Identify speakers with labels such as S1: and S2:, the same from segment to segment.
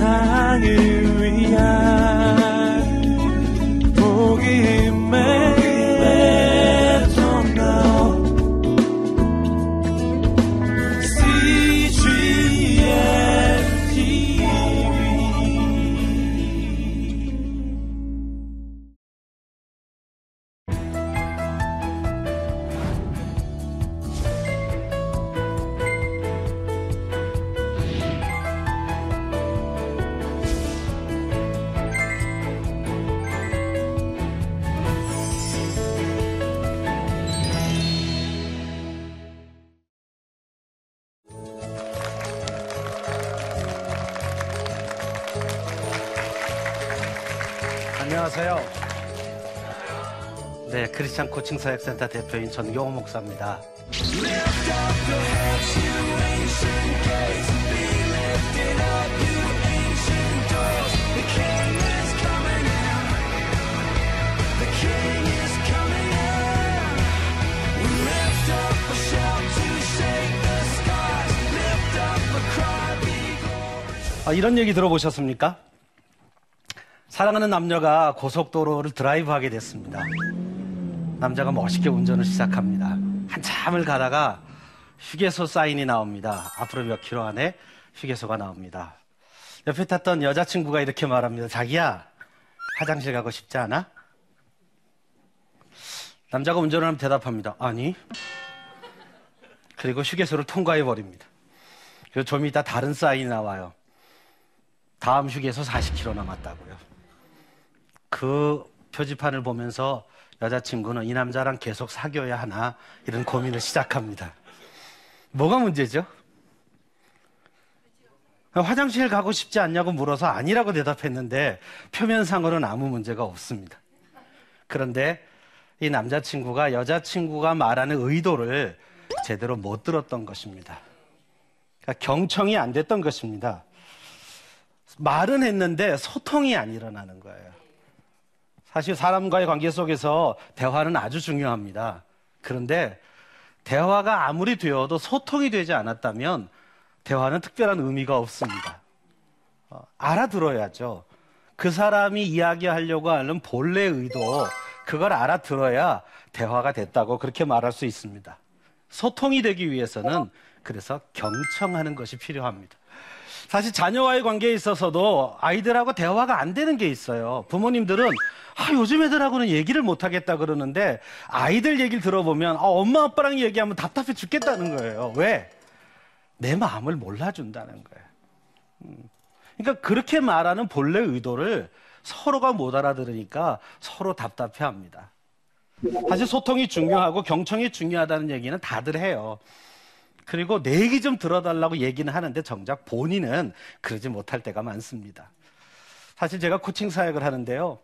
S1: 세상을
S2: 크리스찬 코칭 사역센터 대표인 전경호 목사입니다. 아, 이런 얘기 들어보셨습니까? 사랑하는 남녀가 고속도로를 드라이브하게 됐습니다. 남자가 멋있게 운전을 시작합니다. 한참을 가다가 휴게소 사인이 나옵니다. 앞으로 몇 킬로 안에 휴게소가 나옵니다. 옆에 탔던 여자친구가 이렇게 말합니다. 자기야, 화장실 가고 싶지 않아? 남자가 운전을 하면 대답합니다. 아니. 그리고 휴게소를 통과해 버립니다. 그리고 좀 이따 다른 사인이 나와요. 다음 휴게소 40km 남았다고요. 그 표지판을 보면서 여자친구는 이 남자랑 계속 사귀어야 하나 이런 고민을 시작합니다. 뭐가 문제죠? 화장실 가고 싶지 않냐고 물어서 아니라고 대답했는데 표면상으로는 아무 문제가 없습니다. 그런데 이 남자친구가 여자친구가 말하는 의도를 제대로 못 들었던 것입니다. 그러니까 경청이 안 됐던 것입니다. 말은 했는데 소통이 안 일어나는 거예요. 사실 사람과의 관계 속에서 대화는 아주 중요합니다. 그런데 대화가 아무리 되어도 소통이 되지 않았다면 대화는 특별한 의미가 없습니다. 어, 알아들어야죠. 그 사람이 이야기하려고 하는 본래 의도, 그걸 알아들어야 대화가 됐다고 그렇게 말할 수 있습니다. 소통이 되기 위해서는 그래서 경청하는 것이 필요합니다. 사실 자녀와의 관계에 있어서도 아이들하고 대화가 안 되는 게 있어요. 부모님들은 아, 요즘 애들하고는 얘기를 못 하겠다 그러는데 아이들 얘기를 들어보면 아, 엄마 아빠랑 얘기하면 답답해 죽겠다는 거예요. 왜? 내 마음을 몰라준다는 거예요. 음. 그러니까 그렇게 말하는 본래 의도를 서로가 못 알아들으니까 서로 답답해 합니다. 사실 소통이 중요하고 경청이 중요하다는 얘기는 다들 해요. 그리고 내 얘기 좀 들어달라고 얘기는 하는데 정작 본인은 그러지 못할 때가 많습니다. 사실 제가 코칭 사역을 하는데요.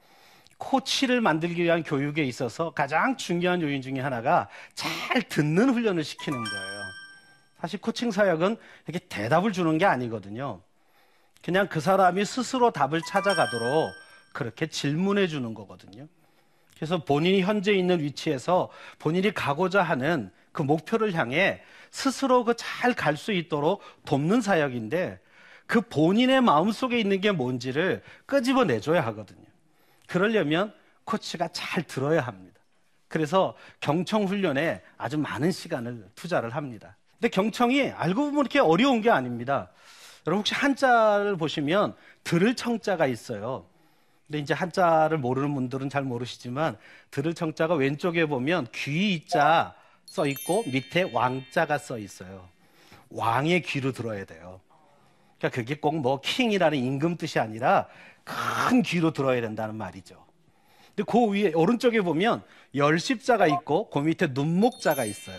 S2: 코치를 만들기 위한 교육에 있어서 가장 중요한 요인 중에 하나가 잘 듣는 훈련을 시키는 거예요. 사실 코칭 사역은 이렇게 대답을 주는 게 아니거든요. 그냥 그 사람이 스스로 답을 찾아가도록 그렇게 질문해 주는 거거든요. 그래서 본인이 현재 있는 위치에서 본인이 가고자 하는 그 목표를 향해 스스로 그 잘 갈 수 있도록 돕는 사역인데 그 본인의 마음 속에 있는 게 뭔지를 끄집어 내줘야 하거든요. 그러려면 코치가 잘 들어야 합니다. 그래서 경청 훈련에 아주 많은 시간을 투자를 합니다. 근데 경청이 알고 보면 이렇게 어려운 게 아닙니다. 여러분 혹시 한자를 보시면 들을 청자가 있어요. 근데 이제 한자를 모르는 분들은 잘 모르시지만 들을 청자가 왼쪽에 보면 귀자 써 있고 밑에 왕자가 써 있어요. 왕의 귀로 들어야 돼요. 그러니까 그게 꼭 뭐 킹이라는 임금 뜻이 아니라 큰 귀로 들어야 된다는 말이죠. 근데 그 위에 오른쪽에 보면 열십자가 있고 그 밑에 눈목자가 있어요.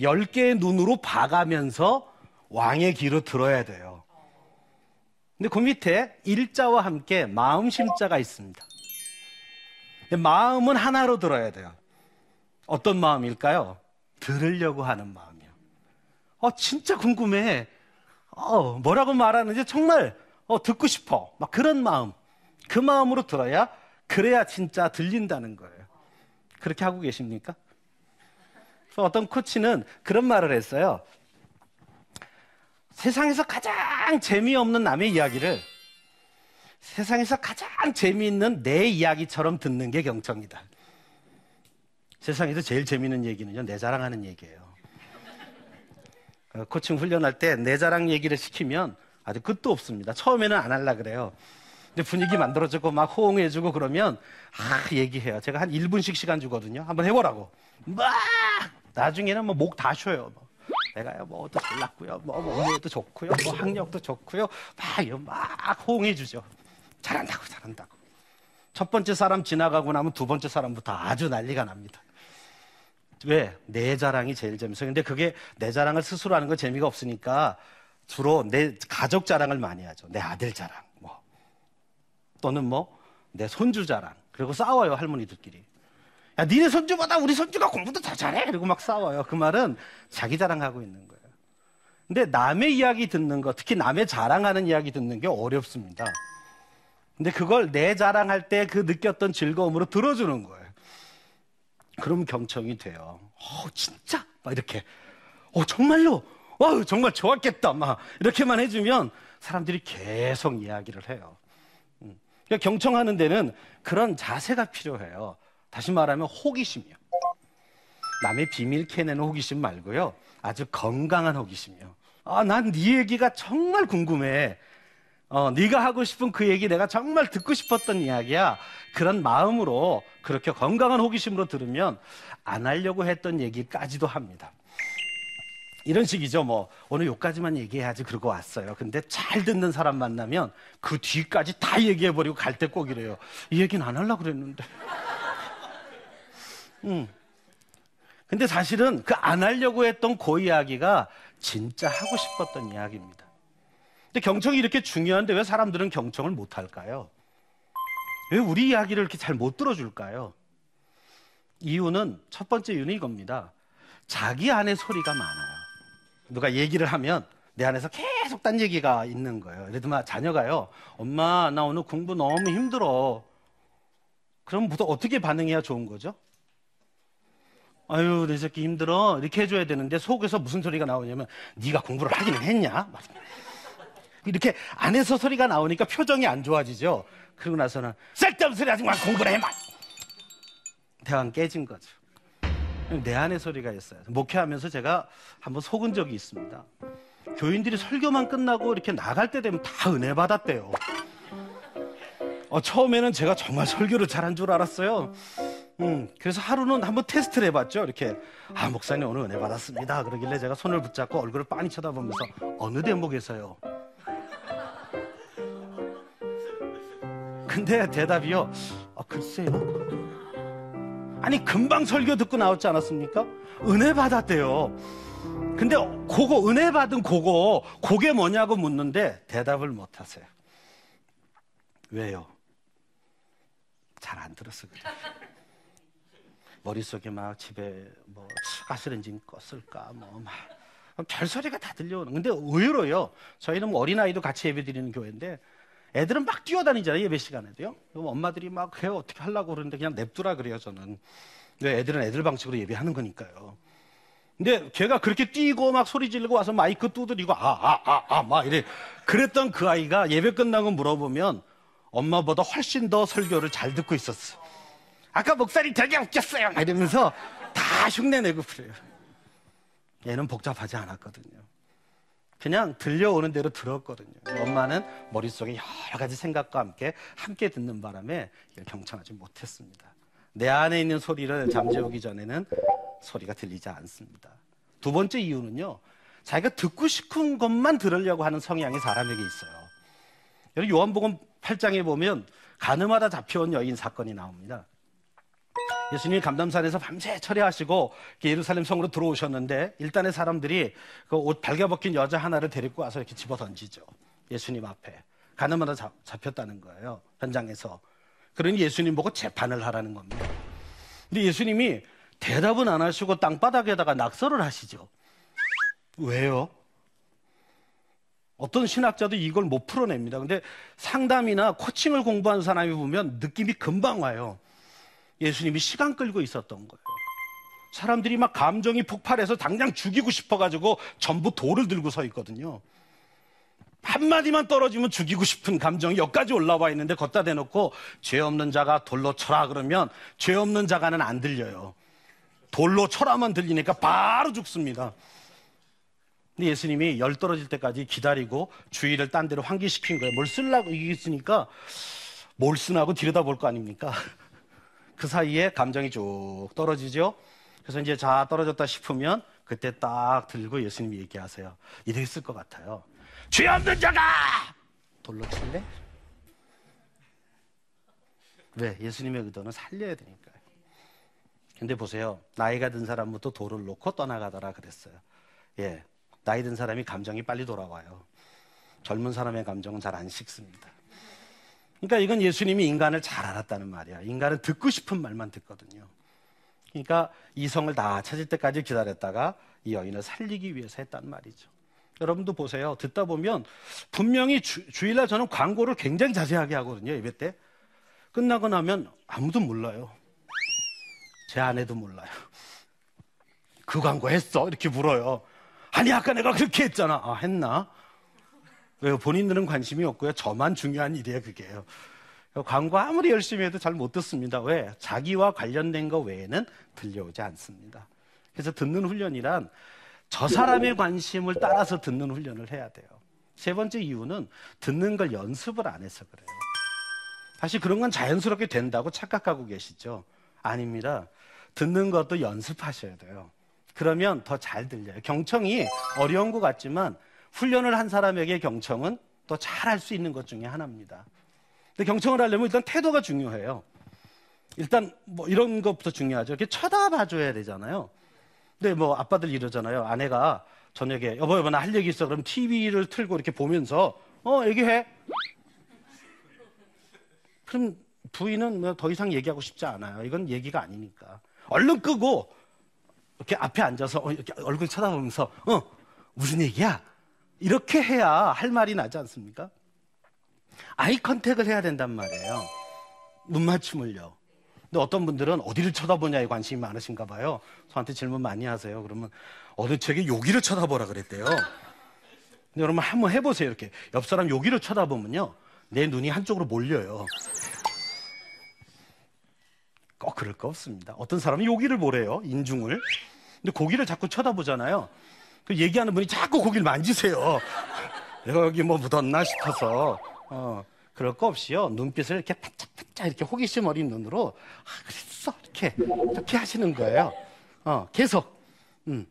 S2: 열 개의 눈으로 봐가면서 왕의 귀로 들어야 돼요. 근데 그 밑에 일자와 함께 마음심자가 있습니다. 마음은 하나로 들어야 돼요. 어떤 마음일까요? 들으려고 하는 마음이요. 어, 진짜 궁금해. 어, 뭐라고 말하는지 정말 어, 듣고 싶어. 막 그런 마음. 그 마음으로 들어야 그래야 진짜 들린다는 거예요. 그렇게 하고 계십니까? 어떤 코치는 그런 말을 했어요. 세상에서 가장 재미없는 남의 이야기를 세상에서 가장 재미있는 내 이야기처럼 듣는 게 경청이다. 세상에서 제일 재미있는 얘기는요, 내 자랑하는 얘기예요. 어, 코칭 훈련할 때 내 자랑 얘기를 시키면 아주 끝도 없습니다. 처음에는 안 할라 그래요. 근데 분위기 만들어주고 막 호응해주고 그러면 아 얘기해요. 제가 한 1분씩 시간 주거든요. 한번 해보라고. 막 나중에는 뭐 목 다 쉬어요. 뭐. 내가요 뭐도 잘났고요. 뭐 몸매도 좋고요. 뭐 학력도 좋고요. 막, 막 호응해주죠. 잘한다고 잘한다고. 첫 번째 사람 지나가고 나면 두 번째 사람부터 아주 난리가 납니다. 왜? 내 자랑이 제일 재밌어요. 근데 그게 내 자랑을 스스로 하는 건 재미가 없으니까 주로 내 가족 자랑을 많이 하죠. 내 아들 자랑, 뭐. 또는 뭐, 내 손주 자랑. 그리고 싸워요, 할머니들끼리. 야, 니네 손주보다 우리 손주가 공부도 더 잘해! 그리고 막 싸워요. 그 말은 자기 자랑하고 있는 거예요. 근데 남의 이야기 듣는 거, 특히 남의 자랑하는 이야기 듣는 게 어렵습니다. 근데 그걸 내 자랑할 때 그 느꼈던 즐거움으로 들어주는 거예요. 그럼 경청이 돼요. 어, 진짜? 막 이렇게. 어, 정말로? 와, 정말 좋았겠다. 막 이렇게만 해주면 사람들이 계속 이야기를 해요. 음. 그러니까 경청하는 데는 그런 자세가 필요해요. 다시 말하면 호기심이요. 남의 비밀 캐내는 호기심 말고요. 아주 건강한 호기심이요. 아, 난 네 얘기가 정말 궁금해. 어, 네가 하고 싶은 그 얘기 내가 정말 듣고 싶었던 이야기야. 그런 마음으로 그렇게 건강한 호기심으로 들으면 안 하려고 했던 얘기까지도 합니다. 이런 식이죠. 뭐 오늘 여기까지만 얘기해야지 그러고 왔어요. 근데 잘 듣는 사람 만나면 그 뒤까지 다 얘기해 버리고 갈 때 꼭 이래요. 이 얘기는 안 하려고 그랬는데. 음. 근데 사실은 그 안 하려고 했던 그 이야기가 진짜 하고 싶었던 이야기입니다. 근데 경청이 이렇게 중요한데 왜 사람들은 경청을 못 할까요? 왜 우리 이야기를 이렇게 잘 못 들어줄까요? 이유는 첫 번째 이유는 이겁니다. 자기 안에 소리가 많아요. 누가 얘기를 하면 내 안에서 계속 딴 얘기가 있는 거예요. 예를 들면 자녀가요. 엄마, 나 오늘 공부 너무 힘들어. 그럼 보통 어떻게 반응해야 좋은 거죠? 아유, 내 새끼 힘들어. 이렇게 해줘야 되는데 속에서 무슨 소리가 나오냐면 네가 공부를 하기는 했냐? 이렇게 안에서 소리가 나오니까 표정이 안 좋아지죠. 그러고 나서는 쓸데없는 소리 하지 마 공부를 해봐. 대화가 깨진 거죠. 내 안에 소리가 있어요. 목회하면서 제가 한번 속은 적이 있습니다. 교인들이 설교만 끝나고 이렇게 나갈 때 되면 다 은혜 받았대요. 어, 처음에는 제가 정말 설교를 잘한 줄 알았어요. 음, 그래서 하루는 한번 테스트를 해봤죠. 이렇게 아 목사님 오늘 은혜 받았습니다. 그러길래 제가 손을 붙잡고 얼굴을 빤히 쳐다보면서 어느 대목에서요? 근데 대답이요. 아, 글쎄요. 아니 금방 설교 듣고 나왔지 않았습니까? 은혜 받았대요. 근데 그거 은혜 받은 그거 그게 뭐냐고 묻는데 대답을 못 하세요. 왜요? 잘 안 들었어 그래. 머릿속에 막 집에 뭐 가스레인지 껐을까 뭐 막 별소리가 다 들려오는. 근데 의외로요. 저희는 뭐 어린아이도 같이 예배 드리는 교회인데 애들은 막 뛰어다니잖아요, 예배 시간에도요. 그럼 엄마들이 막, 그래, 어떻게 하려고 그러는데 그냥 냅두라 그래요, 저는. 근데 애들은 애들 방식으로 예배하는 거니까요. 근데 걔가 그렇게 뛰고 막 소리 지르고 와서 마이크 두드리고, 아, 아, 아, 아, 막 이래. 그랬던 그 아이가 예배 끝나고 물어보면 엄마보다 훨씬 더 설교를 잘 듣고 있었어. 아까 목사님 되게 웃겼어요. 막 이러면서 다 흉내내고 그래요. 얘는 복잡하지 않았거든요. 그냥 들려오는 대로 들었거든요. 엄마는 머릿속에 여러 가지 생각과 함께 함께 듣는 바람에 경청하지 못했습니다. 내 안에 있는 소리를 잠재우기 전에는 소리가 들리지 않습니다. 두 번째 이유는요. 자기가 듣고 싶은 것만 들으려고 하는 성향이 사람에게 있어요. 여러분 요한복음 8장에 보면 가늠하다 잡혀온 여인 사건이 나옵니다. 예수님이 감담산에서 밤새 철회하시고 예루살렘 성으로 들어오셨는데 일단의 사람들이 그 옷 발겨벗긴 여자 하나를 데리고 와서 이렇게 집어 던지죠. 예수님 앞에. 가늠하다 잡, 잡혔다는 거예요. 현장에서. 그러니 예수님 보고 재판을 하라는 겁니다. 근데 예수님이 대답은 안 하시고 땅바닥에다가 낙서를 하시죠. 왜요? 어떤 신학자도 이걸 못 풀어냅니다. 근데 상담이나 코칭을 공부한 사람이 보면 느낌이 금방 와요. 예수님이 시간 끌고 있었던 거예요. 사람들이 막 감정이 폭발해서 당장 죽이고 싶어가지고 전부 돌을 들고 서 있거든요. 한마디만 떨어지면 죽이고 싶은 감정이 여기까지 올라와 있는데 걷다 대놓고 죄 없는 자가 돌로 쳐라 그러면 죄 없는 자가는 안 들려요. 돌로 쳐라만 들리니까 바로 죽습니다. 근데 예수님이 열 떨어질 때까지 기다리고 주의를 딴 데로 환기시킨 거예요. 뭘 쓰려고 이게 있으니까 뭘 쓰나고 들여다볼 거 아닙니까? 그 사이에 감정이 쭉 떨어지죠. 그래서 이제 자 떨어졌다 싶으면 그때 딱 들고 예수님이 얘기하세요. 이랬을 것 같아요. 죄 없는 자가 돌로 칠래? 왜? 예수님의 의도는 살려야 되니까요. 근데 보세요. 나이가 든 사람부터 돌을 놓고 떠나가더라 그랬어요. 예. 나이 든 사람이 감정이 빨리 돌아와요. 젊은 사람의 감정은 잘 안 식습니다. 그러니까 이건 예수님이 인간을 잘 알았다는 말이야. 인간은 듣고 싶은 말만 듣거든요. 그러니까 이성을 다 찾을 때까지 기다렸다가 이 여인을 살리기 위해서 했단 말이죠. 여러분도 보세요. 듣다 보면 분명히 주, 일날 저는 광고를 굉장히 자세하게 하거든요. 예배 때. 끝나고 나면 아무도 몰라요. 제 아내도 몰라요. 그 광고 했어? 이렇게 물어요. 아니, 아까 내가 그렇게 했잖아. 아, 했나? 왜요? 본인들은 관심이 없고요. 저만 중요한 일이에요, 그게요. 광고 아무리 열심히 해도 잘 못 듣습니다. 왜? 자기와 관련된 거 외에는 들려오지 않습니다. 그래서 듣는 훈련이란 저 사람의 관심을 따라서 듣는 훈련을 해야 돼요. 세 번째 이유는 듣는 걸 연습을 안 해서 그래요. 사실 그런 건 자연스럽게 된다고 착각하고 계시죠? 아닙니다. 듣는 것도 연습하셔야 돼요. 그러면 더 잘 들려요. 경청이 어려운 것 같지만 훈련을 한 사람에게 경청은 또잘할 수 있는 것 중에 하나입니다. 근데 경청을 하려면 일단 태도가 중요해요. 일단 뭐 이런 것부터 중요하죠. 이렇게 쳐다봐 줘야 되잖아요. 근데 뭐 아빠들 이러잖아요. 아내가 저녁에 여보 여보 나 할 얘기 있어. 그럼 TV를 틀고 이렇게 보면서 어 얘기해. 그럼 부인은 뭐 더 이상 얘기하고 싶지 않아요. 이건 얘기가 아니니까. 얼른 끄고 이렇게 앞에 앉아서 어, 이렇게 얼굴 쳐다보면서 어 무슨 얘기야? 이렇게 해야 할 말이 나지 않습니까? 아이 컨택을 해야 된단 말이에요. 눈 맞춤을요. 근데 어떤 분들은 어디를 쳐다보냐에 관심이 많으신가 봐요. 저한테 질문 많이 하세요. 그러면 어느 책에 여기를 쳐다보라 그랬대요. 근데 여러분 한번 해보세요. 이렇게 옆 사람 여기를 쳐다보면요. 내 눈이 한쪽으로 몰려요. 꼭 그럴 거 없습니다. 어떤 사람은 여기를 보래요. 인중을. 근데 고기를 자꾸 쳐다보잖아요. 그 얘기하는 분이 자꾸 고기를 만지세요. 여기 뭐 묻었나 싶어서. 어, 그럴 거 없이요. 눈빛을 이렇게 바짝바짝 이렇게 호기심 어린 눈으로, 아, 그랬어. 이렇게, 이렇게 하시는 거예요. 어, 계속. 음.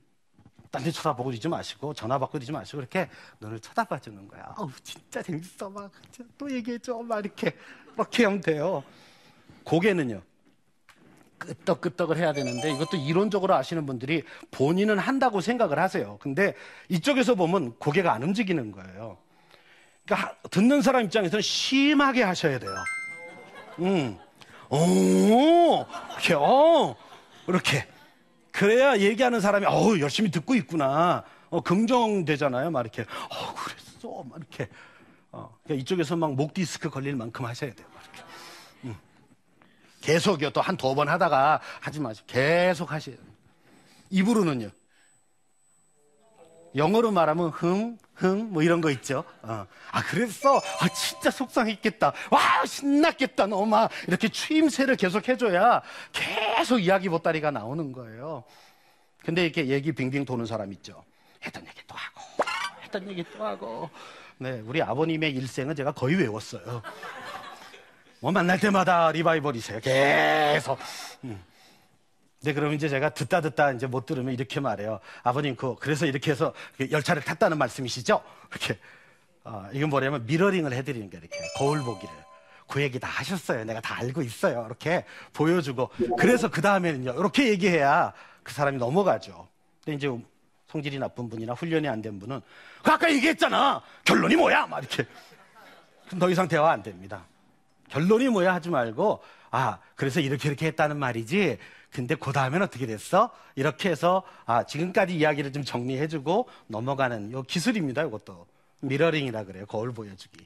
S2: 딴데 쳐다보고 있지 마시고, 전화 받고 있지 마시고, 이렇게 눈을 쳐다봐 주는 거야. 아우, 진짜 재밌어. 막, 또 얘기해 줘. 막 이렇게, 이렇게 하면 돼요. 고개는요. 끄떡끄떡을 해야 되는데 이것도 이론적으로 아시는 분들이 본인은 한다고 생각을 하세요. 근데 이쪽에서 보면 고개가 안 움직이는 거예요. 그러니까 듣는 사람 입장에서는 심하게 하셔야 돼요. 음. 오, 이렇게, 어, 이렇게. 그래야 얘기하는 사람이, 어우, 열심히 듣고 있구나. 어, 긍정되잖아요. 막 이렇게, 어, 그랬어. 막 이렇게. 어, 그러니까 이쪽에서 막 목 디스크 걸릴 만큼 하셔야 돼요. 계속요. 또 한 두 번 하다가 하지 마시고 계속 돼요. 입으로는요. 영어로 말하면 흥, 흥, 뭐 이런 거 있죠. 어. 아, 그랬어? 아, 진짜 속상했겠다. 와, 신났겠다, 너마. 이렇게 추임새를 계속 해줘야 계속 이야기 보따리가 나오는 거예요. 근데 이렇게 얘기 빙빙 도는 사람 있죠. 했던 얘기 또 하고, 했던 얘기 또 하고. 네, 우리 아버님의 일생은 제가 거의 외웠어요. 뭐 만날 때마다 리바이벌이세요. 계속. 음. 네, 그럼 이제 제가 듣다 듣다 이제 못 들으면 이렇게 말해요. 아버님, 그, 그래서 이렇게 해서 열차를 탔다는 말씀이시죠? 이렇게. 어, 이건 뭐냐면 미러링을 해드리는 게 이렇게. 거울 보기를. 그 얘기 다 하셨어요. 내가 다 알고 있어요. 이렇게 보여주고. 그래서 그 다음에는요. 이렇게 얘기해야 그 사람이 넘어가죠. 근데 이제 성질이 나쁜 분이나 훈련이 안 된 분은 그 아까 얘기했잖아. 결론이 뭐야? 막 이렇게. 그럼 더 이상 대화 안 됩니다. 결론이 뭐야 하지 말고 아, 그래서 이렇게 이렇게 했다는 말이지. 근데 그 다음엔 어떻게 됐어? 이렇게 해서 아 지금까지 이야기를 좀 정리해주고 넘어가는 요 기술입니다. 이것도 mirroring이라 그래요. 거울 보여주기.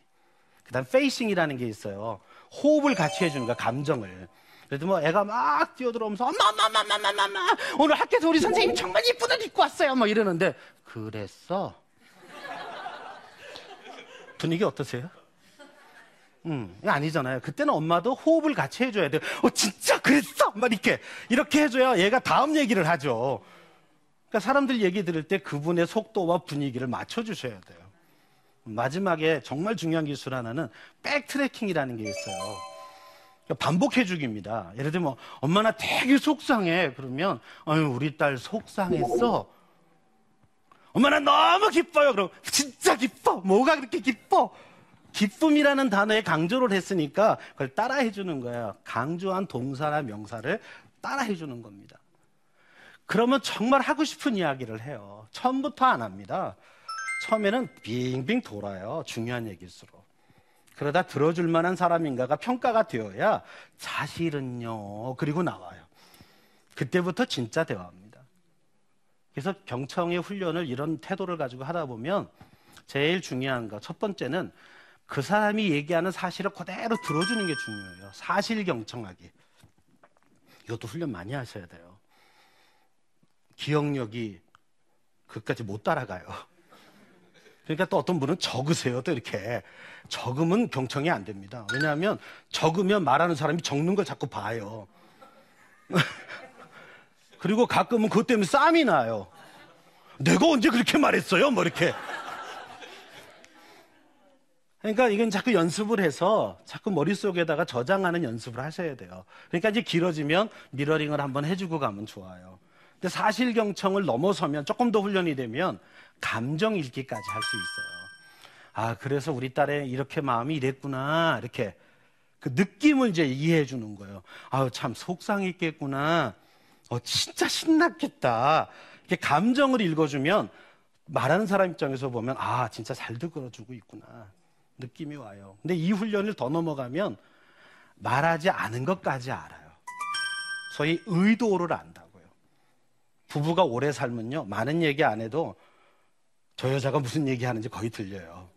S2: 그다음 pacing이라는 게 있어요. 호흡을 같이 해주는 거 감정을. 그래도 뭐 애가 막 뛰어들어오면서 엄마 엄마 엄마 엄마 엄마 오늘 학교에서 우리 선생님 정말 예쁜 옷 입고 왔어요. 뭐 이러는데 그랬어. 분위기 어떠세요? 음, 아니잖아요. 그때는 엄마도 호흡을 같이 해줘야 돼요. 어, 진짜 그랬어? 막 이렇게. 이렇게 해줘야 얘가 다음 얘기를 하죠. 그러니까 사람들 얘기 들을 때 그분의 속도와 분위기를 맞춰주셔야 돼요. 마지막에 정말 중요한 기술 하나는 백트래킹이라는 게 있어요. 그러니까 반복해주기입니다. 예를 들면 엄마 나 되게 속상해. 그러면 아유 우리 딸 속상했어. 엄마 나 너무 기뻐요. 그럼 진짜 기뻐. 뭐가 그렇게 기뻐? 기쁨이라는 단어에 강조를 했으니까 그걸 따라해 주는 거예요. 강조한 동사나 명사를 따라해 주는 겁니다. 그러면 정말 하고 싶은 이야기를 해요. 처음부터 안 합니다. 처음에는 빙빙 돌아요. 중요한 얘기일수록. 그러다 들어줄 만한 사람인가가 평가가 되어야 사실은요. 그리고 나와요. 그때부터 진짜 대화입니다. 그래서 경청의 훈련을 이런 태도를 가지고 하다 보면 제일 중요한 거 첫 번째는 그 사람이 얘기하는 사실을 그대로 들어주는 게 중요해요. 사실 경청하기. 이것도 훈련 많이 하셔야 돼요. 기억력이 그까지 못 따라가요. 그러니까 또 어떤 분은 적으세요. 또 이렇게. 적으면 경청이 안 됩니다. 왜냐하면 적으면 말하는 사람이 적는 걸 자꾸 봐요. 그리고 가끔은 그것 때문에 싸움이 나요. 내가 언제 그렇게 말했어요? 뭐 이렇게. 그러니까 이건 자꾸 연습을 해서 자꾸 머릿속에다가 저장하는 연습을 하셔야 돼요. 그러니까 이제 길어지면 미러링을 한번 해주고 가면 좋아요. 근데 사실 경청을 넘어서면 조금 더 훈련이 되면 감정 읽기까지 할 수 있어요. 아, 그래서 우리 딸의 이렇게 마음이 이랬구나. 이렇게 그 느낌을 이제 이해해 주는 거예요. 아유, 참 속상했겠구나. 어, 진짜 신났겠다. 이렇게 감정을 읽어주면 말하는 사람 입장에서 보면 아, 진짜 잘 들어주고 있구나. 느낌이 와요. 근데 이 훈련을 더 넘어가면 말하지 않은 것까지 알아요. 소위 의도를 안다고요. 부부가 오래 살면요. 많은 얘기 안 해도 저 여자가 무슨 얘기 하는지 거의 들려요.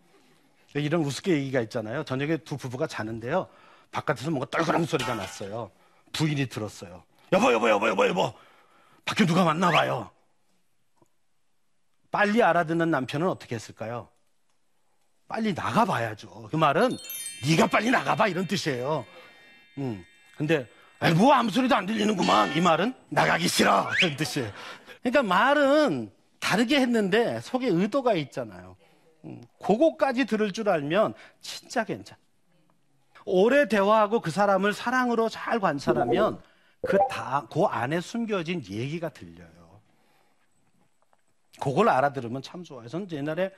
S2: 이런 우스개 얘기가 있잖아요. 저녁에 두 부부가 자는데요. 바깥에서 뭔가 떨그랑 소리가 났어요. 부인이 들었어요. 여보, 여보, 여보, 여보, 여보. 밖에 누가 왔나 봐요. 빨리 알아듣는 남편은 어떻게 했을까요? 빨리 나가봐야죠. 그 말은 네가 빨리 나가봐 이런 뜻이에요. 음. 근데 에이, 뭐 아무 소리도 안 들리는구만. 이 말은 나가기 싫어 이런 뜻이에요. 그러니까 말은 다르게 했는데 속에 의도가 있잖아요. 음. 그거까지 들을 줄 알면 진짜 괜찮아. 오래 대화하고 그 사람을 사랑으로 잘 관찰하면 그 다, 그 안에 숨겨진 얘기가 들려요. 그걸 알아들으면 참 좋아요. 저는 옛날에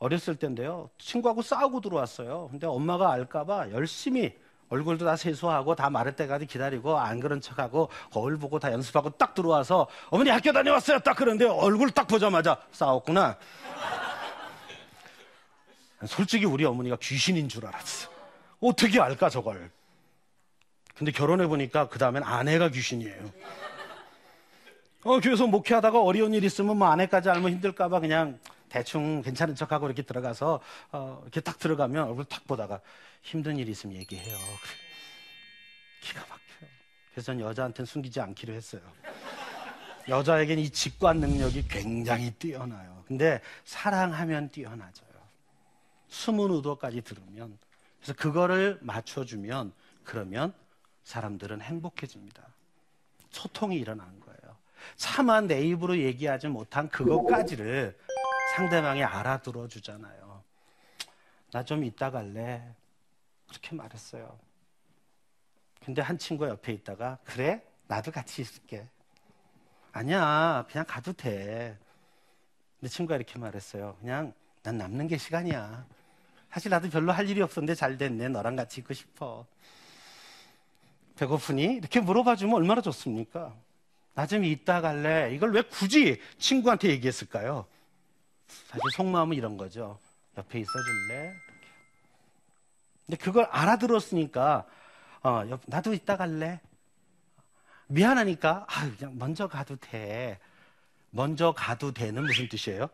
S2: 어렸을 때인데요. 친구하고 싸우고 들어왔어요. 근데 엄마가 알까봐 열심히 얼굴도 다 세수하고 다 마를 때까지 기다리고 안 그런 척하고 거울 보고 다 연습하고 딱 들어와서 어머니 학교 다녀왔어요. 딱 그런데 얼굴 딱 보자마자 싸웠구나. 솔직히 우리 어머니가 귀신인 줄 알았어. 어떻게 알까 저걸. 근데 결혼해 보니까 그 다음엔 아내가 귀신이에요. 어, 교회에서 목회하다가 어려운 일 있으면 뭐 아내까지 알면 힘들까봐 그냥 대충 괜찮은 척하고 이렇게 들어가서 어, 이렇게 딱 들어가면 얼굴 탁 보다가 힘든 일 있으면 얘기해요. 기가 막혀요. 그래서 전 여자한테는 숨기지 않기로 했어요. 여자에겐 이 직관 능력이 굉장히 뛰어나요. 근데 사랑하면 뛰어나져요. 숨은 의도까지 들으면 그래서 그거를 맞춰주면 그러면 사람들은 행복해집니다. 소통이 일어난 거예요. 차마 내 입으로 얘기하지 못한 그것까지를 상대방이 알아들어 주잖아요. 나 좀 이따 갈래. 그렇게 말했어요. 근데 한 친구 옆에 있다가 그래? 나도 같이 있을게. 아니야. 그냥 가도 돼. 내 친구가 이렇게 말했어요. 그냥 난 남는 게 시간이야. 사실 나도 별로 할 일이 없었는데 잘 됐네. 너랑 같이 있고 싶어. 배고프니? 이렇게 물어봐 주면 얼마나 좋습니까? 나 좀 이따 갈래. 이걸 왜 굳이 친구한테 얘기했을까요? 사실 속마음은 이런 거죠. 옆에 있어 줄래? 근데 그걸 알아들었으니까 어, 옆, 나도 이따 갈래. 미안하니까 아, 그냥 먼저 가도 돼. 먼저 가도 돼는 무슨 뜻이에요?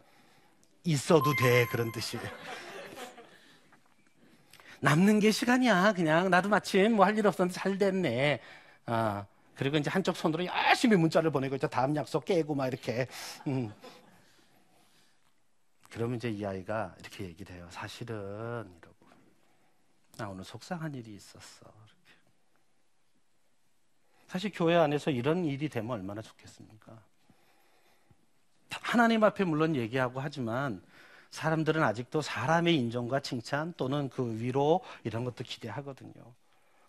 S2: 있어도 돼 그런 뜻이에요. 남는 게 시간이야. 그냥 나도 마침 뭐 할 일 없었는데 잘 됐네. 아, 그리고 이제 한쪽 손으로 열심히 문자를 보내고 이제 다음 약속 깨고 막 이렇게. 음. 그러면 이제 이 아이가 이렇게 얘기를 해요. 사실은 이러고 나 오늘 속상한 일이 있었어. 이렇게. 사실 교회 안에서 이런 일이 되면 얼마나 좋겠습니까? 하나님 앞에 물론 얘기하고 하지만 사람들은 아직도 사람의 인정과 칭찬 또는 그 위로 이런 것도 기대하거든요.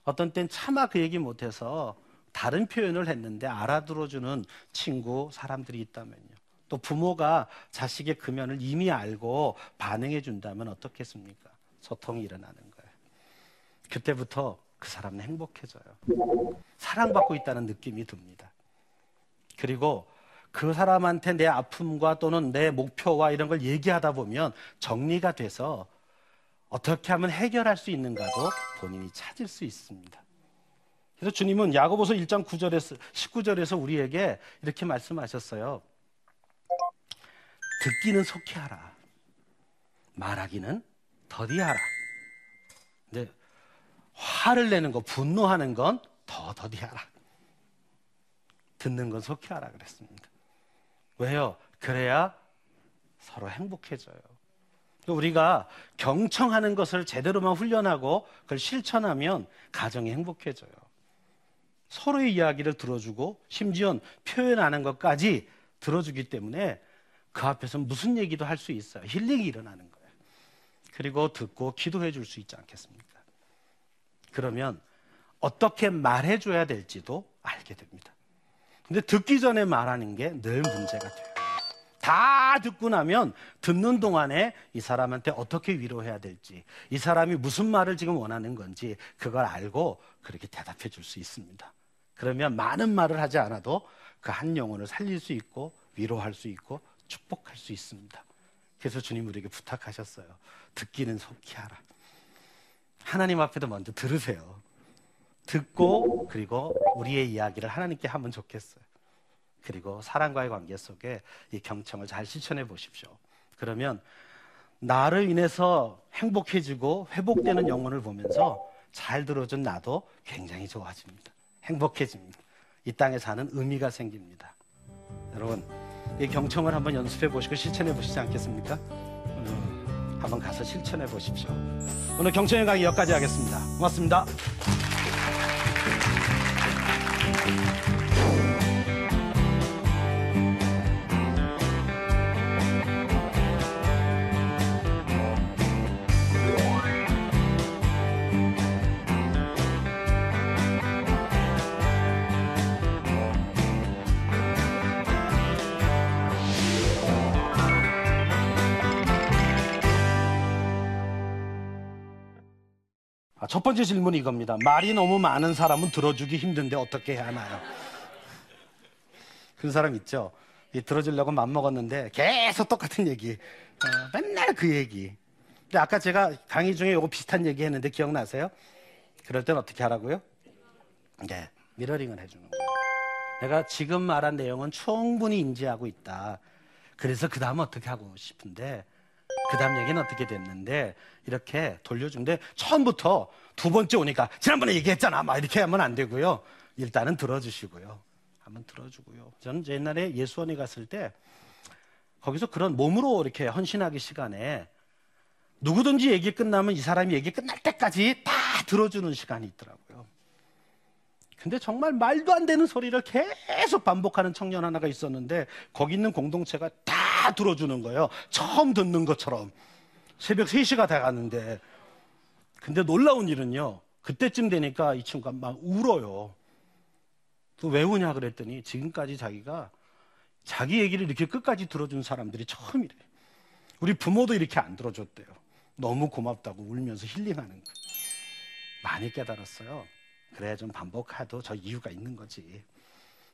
S2: 어떤 땐 차마 그 얘기 못해서 다른 표현을 했는데 알아들어주는 친구, 사람들이 있다면요. 또 부모가 자식의 금연을 이미 알고 반응해 준다면 어떻겠습니까? 소통이 일어나는 거예요. 그때부터 그 사람은 행복해져요. 사랑받고 있다는 느낌이 듭니다. 그리고 그 사람한테 내 아픔과 또는 내 목표와 이런 걸 얘기하다 보면 정리가 돼서 어떻게 하면 해결할 수 있는가도 본인이 찾을 수 있습니다. 그래서 주님은 야고보서 1장 9절에서 19절에서 우리에게 이렇게 말씀하셨어요. 듣기는 속히 하라. 말하기는 더디하라. 근데 화를 내는 거, 분노하는 건 더 더디하라. 듣는 건 속히 하라 그랬습니다. 왜요? 그래야 서로 행복해져요. 우리가 경청하는 것을 제대로만 훈련하고 그걸 실천하면 가정이 행복해져요. 서로의 이야기를 들어주고 심지어 표현하는 것까지 들어주기 때문에 그 앞에서 무슨 얘기도 할 수 있어요. 힐링이 일어나는 거예요. 그리고 듣고 기도해 줄 수 있지 않겠습니까? 그러면 어떻게 말해 줘야 될지도 알게 됩니다. 근데 듣기 전에 말하는 게 늘 문제가 돼요. 다 듣고 나면 듣는 동안에 이 사람한테 어떻게 위로해야 될지, 이 사람이 무슨 말을 지금 원하는 건지 그걸 알고 그렇게 대답해 줄 수 있습니다. 그러면 많은 말을 하지 않아도 그 한 영혼을 살릴 수 있고 위로할 수 있고 축복할 수 있습니다. 그래서 주님 우리에게 부탁하셨어요. 듣기는 속히 하라. 하나님 앞에도 먼저 들으세요. 듣고 그리고 우리의 이야기를 하나님께 하면 좋겠어요. 그리고 사랑과의 관계 속에 이 경청을 잘 실천해 보십시오. 그러면 나를 인해서 행복해지고 회복되는 영혼을 보면서 잘 들어준 나도 굉장히 좋아집니다. 행복해집니다. 이 땅에 사는 의미가 생깁니다. 여러분, 이 경청을 한번 연습해 보시고 실천해 보시지 않겠습니까? 음, 한번 가서 실천해 보십시오. 오늘 경청의 강의 여기까지 하겠습니다. 고맙습니다. 첫 번째 질문이 이겁니다. 말이 너무 많은 사람은 들어주기 힘든데 어떻게 해야 하나요? 그런 사람 있죠? 이 들어주려고 맘먹었는데 계속 똑같은 얘기. 어, 맨날 그 얘기. 근데 아까 제가 강의 중에 이거 비슷한 얘기 했는데 기억나세요? 그럴 땐 어떻게 하라고요? 네, 미러링을 해주는 거예요. 내가 지금 말한 내용은 충분히 인지하고 있다. 그래서 그 다음 어떻게 하고 싶은데 그 다음 얘기는 어떻게 됐는데 이렇게 돌려준데 처음부터 두 번째 오니까 지난번에 얘기했잖아. 막 이렇게 하면 안 되고요. 일단은 들어주시고요. 한번 들어주고요. 저는 옛날에 예수원에 갔을 때 거기서 그런 몸으로 이렇게 헌신하기 시간에 누구든지 얘기 끝나면 이 사람이 얘기 끝날 때까지 다 들어주는 시간이 있더라고요 근데 정말 말도 안 되는 소리를 계속 반복하는 청년 하나가 있었는데 거기 있는 공동체가 다 들어주는 거예요. 처음 듣는 것처럼. 새벽 3시가 돼 가는데. 근데 놀라운 일은요. 그때쯤 되니까 이 친구가 막 울어요. 왜 우냐 그랬더니 지금까지 자기가 자기 얘기를 이렇게 끝까지 들어준 사람들이 처음이래. 우리 부모도 이렇게 안 들어줬대요. 너무 고맙다고 울면서 힐링하는 거. 많이 깨달았어요. 그래 좀 반복해도 저 이유가 있는 거지.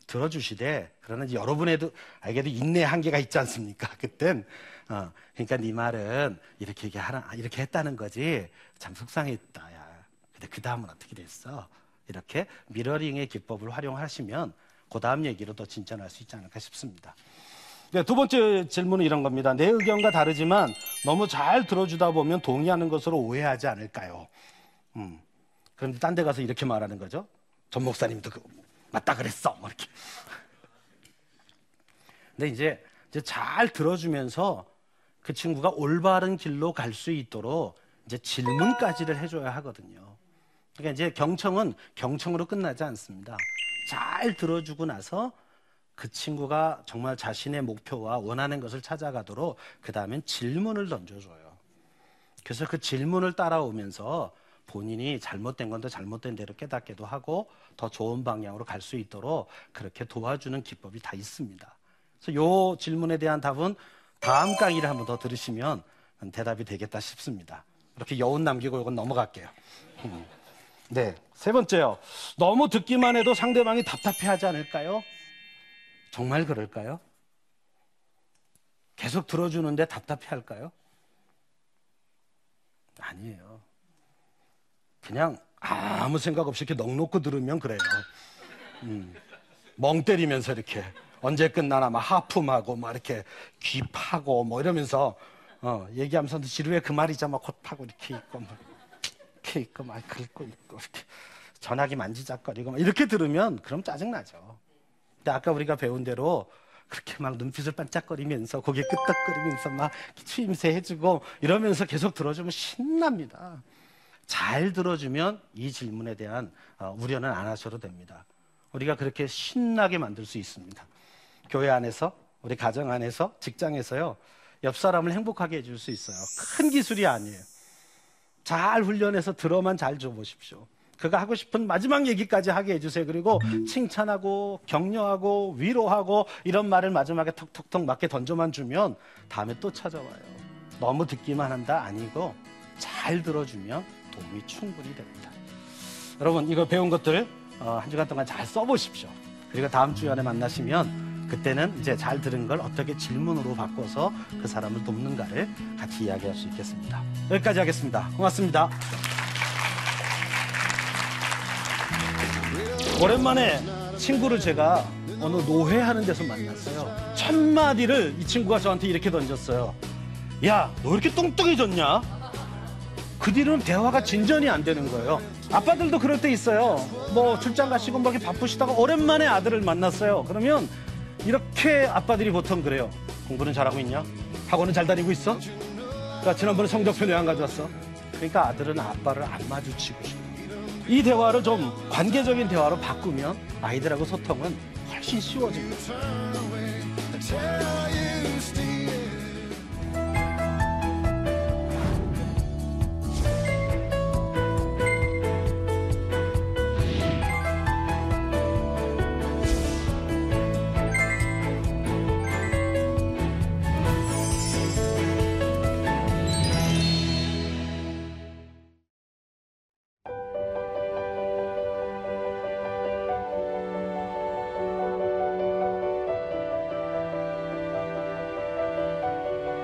S2: 들어주시되 그러나 여러분에도 알게도 인내 한계가 있지 않습니까? 그땐 어, 그러니까 네 말은 이렇게 이렇게 하나 이렇게 했다는 거지 참 속상했다 야. 근데 그 다음은 어떻게 됐어? 이렇게 미러링의 기법을 활용하시면 그 다음 얘기로 더 진전할 수 있지 않을까 싶습니다. 네, 두 번째 질문은 이런 겁니다. 내 의견과 다르지만 너무 잘 들어주다 보면 동의하는 것으로 오해하지 않을까요? 음. 그런데 딴데 가서 이렇게 말하는 거죠. 전 목사님도 그, 맞다 그랬어. 뭐 이렇게. 근데 이제, 이제 잘 들어주면서 그 친구가 올바른 길로 갈 수 있도록 이제 질문까지를 해줘야 하거든요. 그러니까 이제 경청은 경청으로 끝나지 않습니다. 잘 들어주고 나서 그 친구가 정말 자신의 목표와 원하는 것을 찾아가도록 그 다음엔 질문을 던져줘요. 그래서 그 질문을 따라오면서 본인이 잘못된 건데 잘못된 대로 깨닫게도 하고 더 좋은 방향으로 갈 수 있도록 그렇게 도와주는 기법이 다 있습니다. 그래서 요 질문에 대한 답은 다음 강의를 한번 더 들으시면 대답이 되겠다 싶습니다. 이렇게 여운 남기고 이건 넘어갈게요. 음. 네. 세 번째요. 너무 듣기만 해도 상대방이 답답해 하지 않을까요? 정말 그럴까요? 계속 들어주는데 답답해 할까요? 아니에요. 그냥 아무 생각 없이 이렇게 넋놓고 들으면 그래요. 음. 멍 때리면서 이렇게 언제 끝나나 막 하품하고 막 이렇게 귀 파고 뭐 이러면서 어, 얘기하면서 지루해 그 말이자 막곧 파고 이렇게 있고 막 이렇게 있고 막 긁고 있고 이렇게 전화기 만지작거리고 막 이렇게 들으면 그럼 짜증 나죠. 근데 아까 우리가 배운 대로 그렇게 막 눈빛을 반짝거리면서 고개 끄덕거리면서 막 추임새 해주고 이러면서 계속 들어주면 신납니다. 잘 들어주면 이 질문에 대한 어, 우려는 안 하셔도 됩니다. 우리가 그렇게 신나게 만들 수 있습니다. 교회 안에서, 우리 가정 안에서, 직장에서요, 옆 사람을 행복하게 해줄 수 있어요. 큰 기술이 아니에요. 잘 훈련해서 들어만 잘 줘보십시오. 그가 하고 싶은 마지막 얘기까지 하게 해주세요. 그리고 칭찬하고 격려하고 위로하고 이런 말을 마지막에 턱턱턱 맞게 던져만 주면 다음에 또 찾아와요. 너무 듣기만 한다 아니고 잘 들어주면 도움이 충분히 됩니다. 여러분 이거 배운 것들 어, 한 주간 동안 잘 써보십시오. 그리고 다음 주에 만나시면 그때는 이제 잘 들은 걸 어떻게 질문으로 바꿔서 그 사람을 돕는가를 같이 이야기할 수 있겠습니다. 여기까지 하겠습니다. 고맙습니다. 오랜만에 친구를 제가 어느 노회하는 데서 만났어요. 첫 마디를 이 친구가 저한테 이렇게 던졌어요. 야, 너 이렇게 뚱뚱해졌냐? 그 뒤로는 대화가 진전이 안 되는 거예요. 아빠들도 그럴 때 있어요. 뭐 출장 가시고 뭐 이렇게 바쁘시다가 오랜만에 아들을 만났어요. 그러면 이렇게 아빠들이 보통 그래요. 공부는 잘하고 있냐? 학원은 잘 다니고 있어? 그러니까 지난번에 성적표 왜안 가져왔어? 그러니까 아들은 아빠를 안 마주치고 싶어. 이 대화를 좀 관계적인 대화로 바꾸면 아이들하고 소통은 훨씬 쉬워집니다.